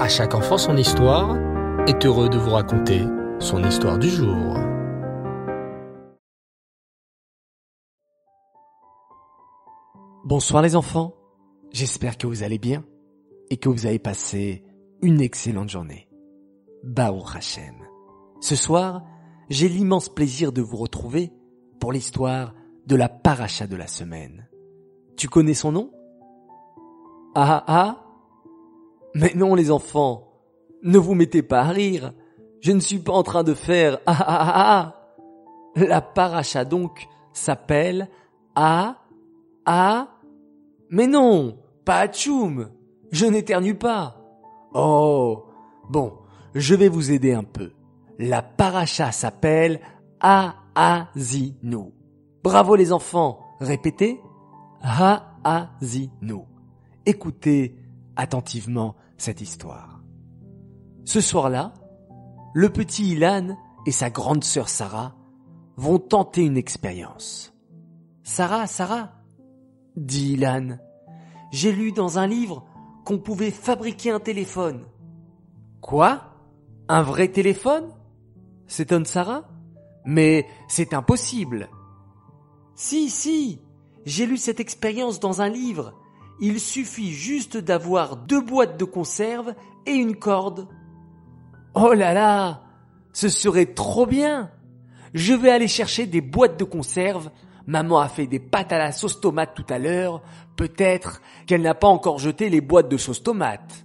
À chaque enfant son histoire est heureux de vous raconter son histoire du jour. Bonsoir les enfants, j'espère que vous allez bien et que vous avez passé une excellente journée. Bao Hashem. Ce soir, j'ai l'immense plaisir de vous retrouver pour l'histoire de la paracha de la semaine. Tu connais son nom? Ah ah Mais non les enfants, ne vous mettez pas à rire. Je ne suis pas en train de faire ah ah ah ah. La paracha donc s'appelle Ah ah. Mais non, pas Atchoum. Je n'éternue pas. Oh, bon, je vais vous aider un peu. La paracha s'appelle Haazinu. Bravo les enfants, répétez. Haazinu. Écoutez attentivement cette histoire. Ce soir-là, le petit Ilan et sa grande sœur Sarah vont tenter une expérience. Sarah, Sarah, dit Ilan, j'ai lu dans un livre qu'on pouvait fabriquer un téléphone. Quoi? Un vrai téléphone? s'étonne Sarah. Mais c'est impossible. Si, si, j'ai lu cette expérience dans un livre. Il suffit juste d'avoir deux boîtes de conserve et une corde. Oh là là, ce serait trop bien. Je vais aller chercher des boîtes de conserve. Maman a fait des pâtes à la sauce tomate tout à l'heure. Peut-être qu'elle n'a pas encore jeté les boîtes de sauce tomate.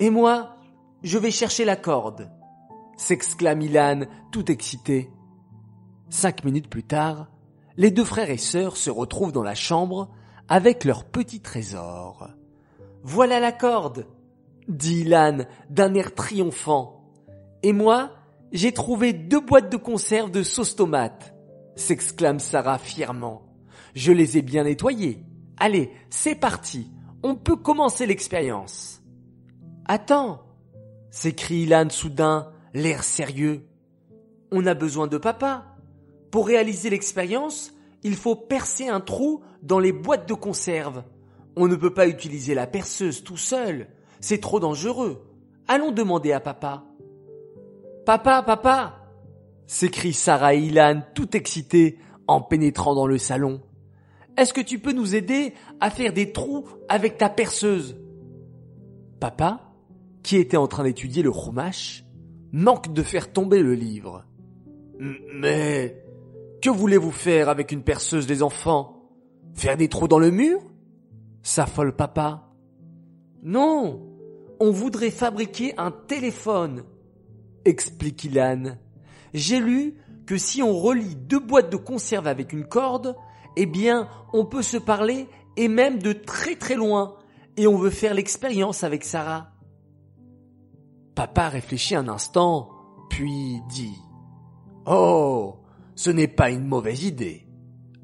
Et moi, je vais chercher la corde s'exclame Ilan, tout excité. Cinq minutes plus tard, les deux frères et sœurs se retrouvent dans la chambre avec leur petit trésor. Voilà la corde, dit Ilan d'un air triomphant. Et moi, j'ai trouvé deux boîtes de conserve de sauce tomate, s'exclame Sarah fièrement. Je les ai bien nettoyées. Allez, c'est parti. On peut commencer l'expérience. Attends, s'écrie Ilan soudain l'air sérieux. On a besoin de papa. Pour réaliser l'expérience, il faut percer un trou dans les boîtes de conserve. On ne peut pas utiliser la perceuse tout seul. C'est trop dangereux. Allons demander à papa. Papa, papa s'écrie Sarah Ilan tout excitée en pénétrant dans le salon. Est-ce que tu peux nous aider à faire des trous avec ta perceuse? Papa, qui était en train d'étudier le chumash, manque de faire tomber le livre. Mais que voulez-vous faire avec une perceuse des enfants? Faire des trous dans le mur? S'affole papa. Non, on voudrait fabriquer un téléphone, explique Ilan. J'ai lu que si on relie deux boîtes de conserve avec une corde, eh bien, on peut se parler et même de très très loin. Et on veut faire l'expérience avec Sarah. Papa réfléchit un instant, puis dit Oh, ce n'est pas une mauvaise idée.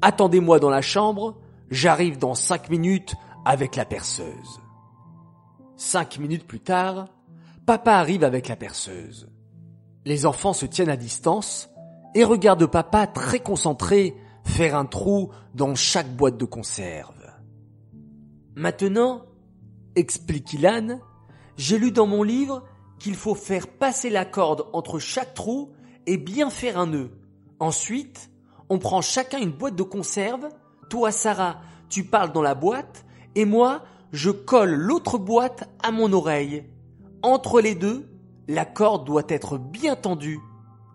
Attendez-moi dans la chambre, j'arrive dans cinq minutes avec la perceuse. Cinq minutes plus tard, papa arrive avec la perceuse. Les enfants se tiennent à distance et regardent papa très concentré faire un trou dans chaque boîte de conserve. Maintenant, explique Ilan, j'ai lu dans mon livre qu'il faut faire passer la corde entre chaque trou et bien faire un nœud. Ensuite, on prend chacun une boîte de conserve. Toi, Sarah, tu parles dans la boîte et moi, je colle l'autre boîte à mon oreille. Entre les deux, la corde doit être bien tendue.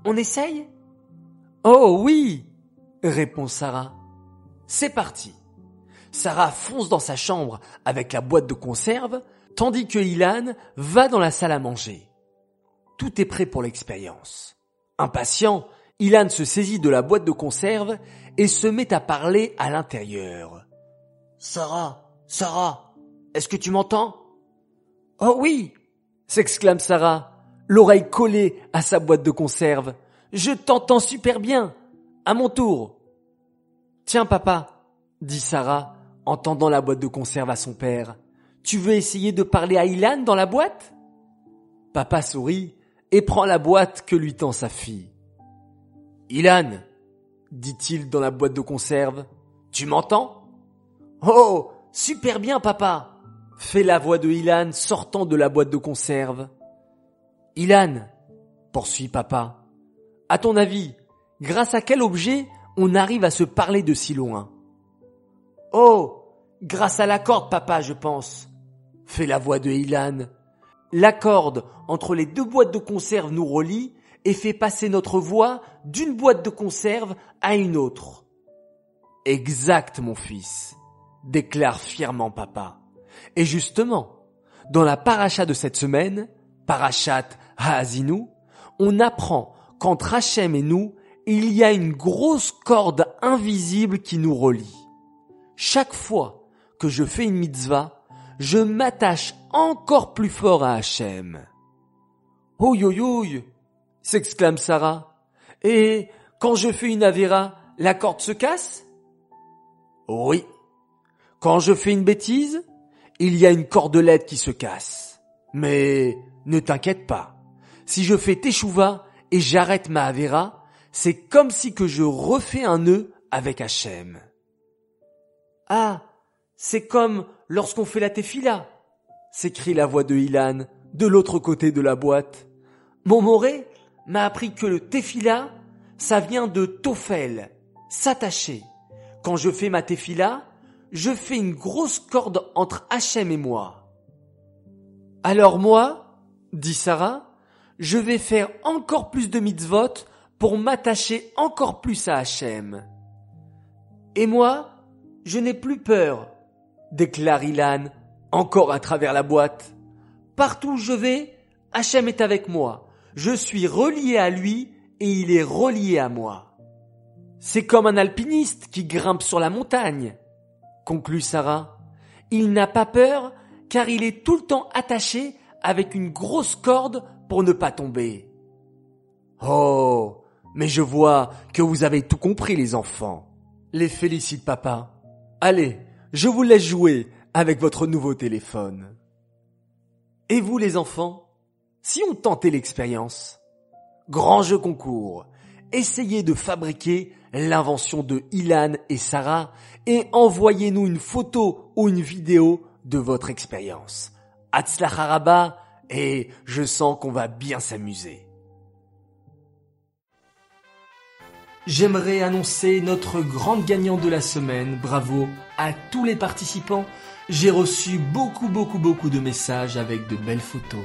On essaye? Oh oui répond Sarah. C'est parti. Sarah fonce dans sa chambre avec la boîte de conserve tandis que Ilan va dans la salle à manger. Tout est prêt pour l'expérience. Impatient, Ilan se saisit de la boîte de conserve et se met à parler à l'intérieur. Sarah, Sarah, est-ce que tu m'entends? Oh oui s'exclame Sarah, l'oreille collée à sa boîte de conserve. Je t'entends super bien. À mon tour. Tiens, papa, dit Sarah en tendant la boîte de conserve à son père. Tu veux essayer de parler à Ilan dans la boîte? Papa sourit et prend la boîte que lui tend sa fille. Ilan, dit-il dans la boîte de conserve, tu m'entends? Oh, super bien papa fait la voix de Ilan sortant de la boîte de conserve. Ilan, poursuit papa, à ton avis, grâce à quel objet on arrive à se parler de si loin? Oh, grâce à la corde, papa, je pense, fait la voix de Ilan. La corde entre les deux boîtes de conserve nous relie et fait passer notre voix d'une boîte de conserve à une autre. Exact, mon fils, déclare fièrement papa. Et justement, dans la paracha de cette semaine, parachat Haazinu, on apprend qu'entre Hachem et nous, il y a une grosse corde invisible qui nous relie. Chaque fois que je fais une mitzvah, je m'attache encore plus fort à Hachem. Ouïe, s'exclame Sarah. Et quand je fais une avéra, la corde se casse? Oui. Quand je fais une bêtise, il y a une cordelette qui se casse. Mais ne t'inquiète pas. Si je fais teshuva et j'arrête ma avéra, c'est comme si que je refais un nœud avec Hachem. Ah, c'est comme lorsqu'on fait la tefila, s'écrie la voix de Ilan de l'autre côté de la boîte. Mon moré m'a appris que le tefila, ça vient de tofel, s'attacher. Quand je fais ma tefila, je fais une grosse corde entre Hachem et moi. Alors moi, dit Sarah, je vais faire encore plus de mitzvot pour m'attacher encore plus à Hachem. Et moi, je n'ai plus peur, déclare Ilan, encore à travers la boîte. Partout où je vais, Hachem est avec moi. Je suis relié à lui et il est relié à moi. C'est comme un alpiniste qui grimpe sur la montagne, conclut Sarah. Il n'a pas peur car il est tout le temps attaché avec une grosse corde pour ne pas tomber. Oh, mais je vois que vous avez tout compris les enfants. Les félicite papa. Allez, je vous laisse jouer avec votre nouveau téléphone. Et vous les enfants, si on tentait l'expérience Grand jeu concours, essayez de fabriquer l'invention de Ilan et Sarah et envoyez-nous une photo ou une vidéo de votre expérience. Haraba et je sens qu'on va bien s'amuser. J'aimerais annoncer notre grande gagnante de la semaine. Bravo à tous les participants. J'ai reçu beaucoup, beaucoup, beaucoup de messages avec de belles photos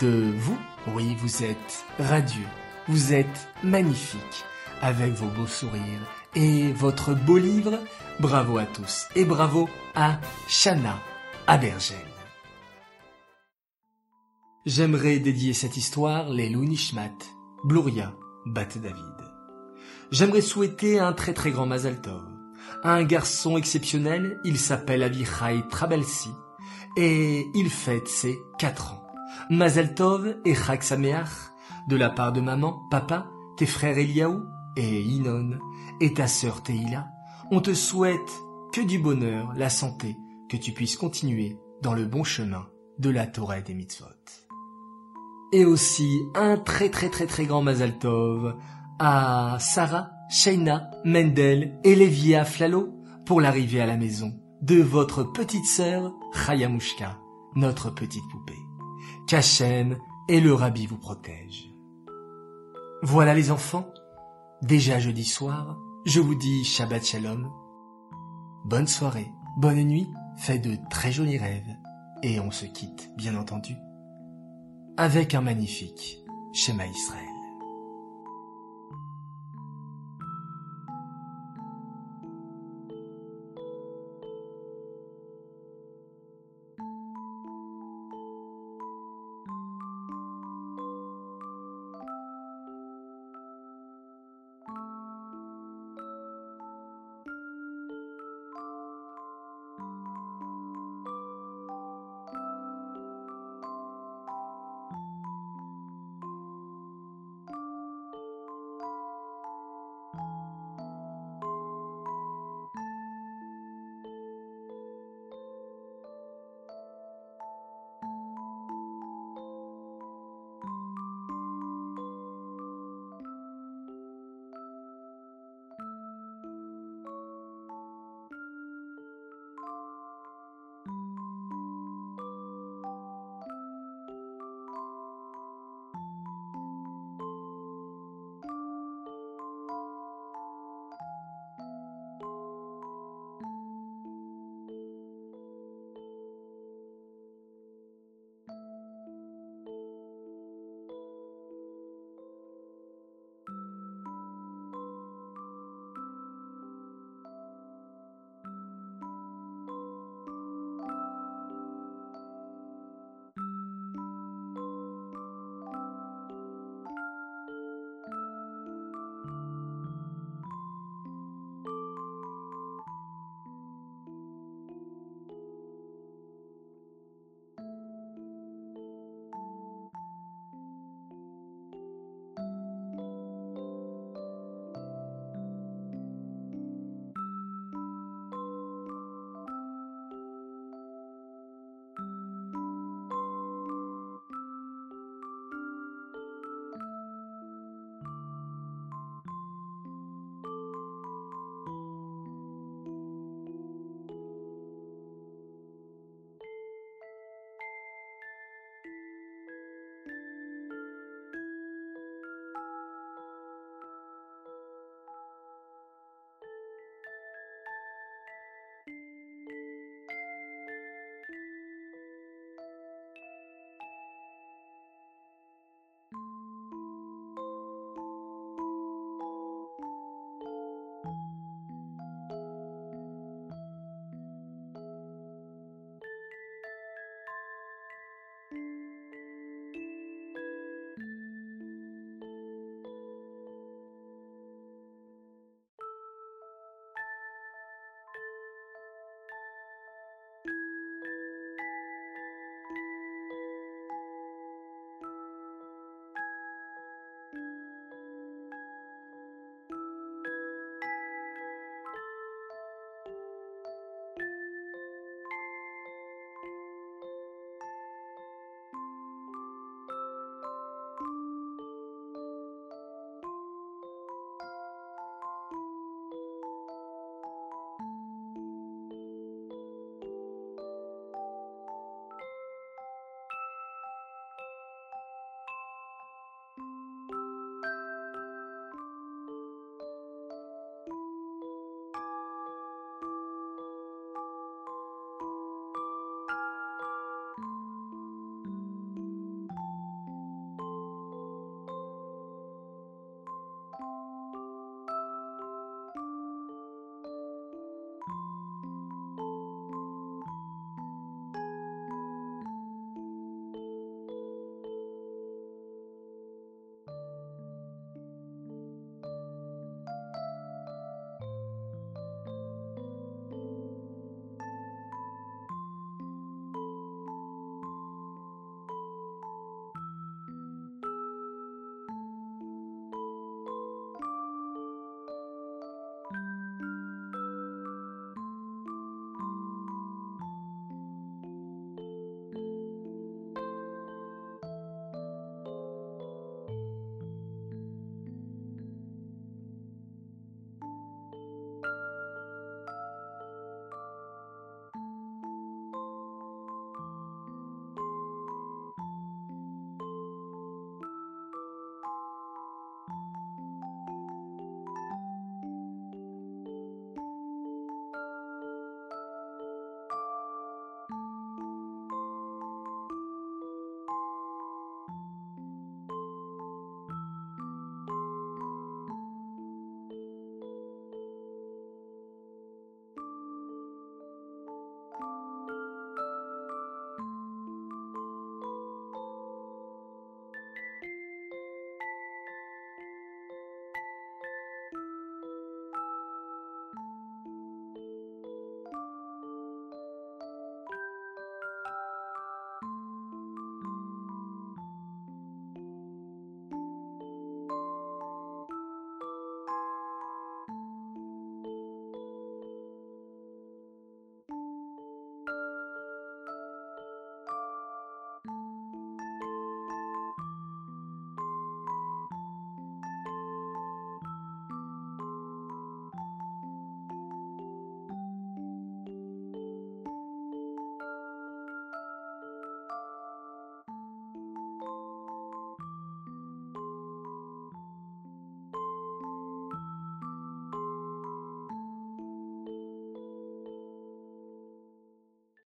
de vous. Oui, vous êtes radieux. Vous êtes magnifique avec vos beaux sourires et votre beau livre. Bravo à tous et bravo à Shana Abergel. J'aimerais dédier cette histoire les Nishmat, Bluria, Bat David. J'aimerais souhaiter un très très grand Mazal Tov. Un garçon exceptionnel, il s'appelle Avichai Trabelsi et il fête ses 4 ans. Mazal Tov et Chag de la part de maman, papa, tes frères Eliaou et Inon et ta sœur Teila, on te souhaite que du bonheur, la santé, que tu puisses continuer dans le bon chemin de la Torah des mitzvot. Et aussi un très très très très grand Mazal Tov à Sarah, Sheina, Mendel et Lévia Flalo pour l'arrivée à la maison de votre petite sœur Chayamushka, notre petite poupée. Qu'Hachem et le Rabbi vous protègent. Voilà les enfants, déjà jeudi soir, je vous dis Shabbat Shalom. Bonne soirée, bonne nuit, faites de très jolis rêves et on se quitte, bien entendu, avec un magnifique schéma Israël.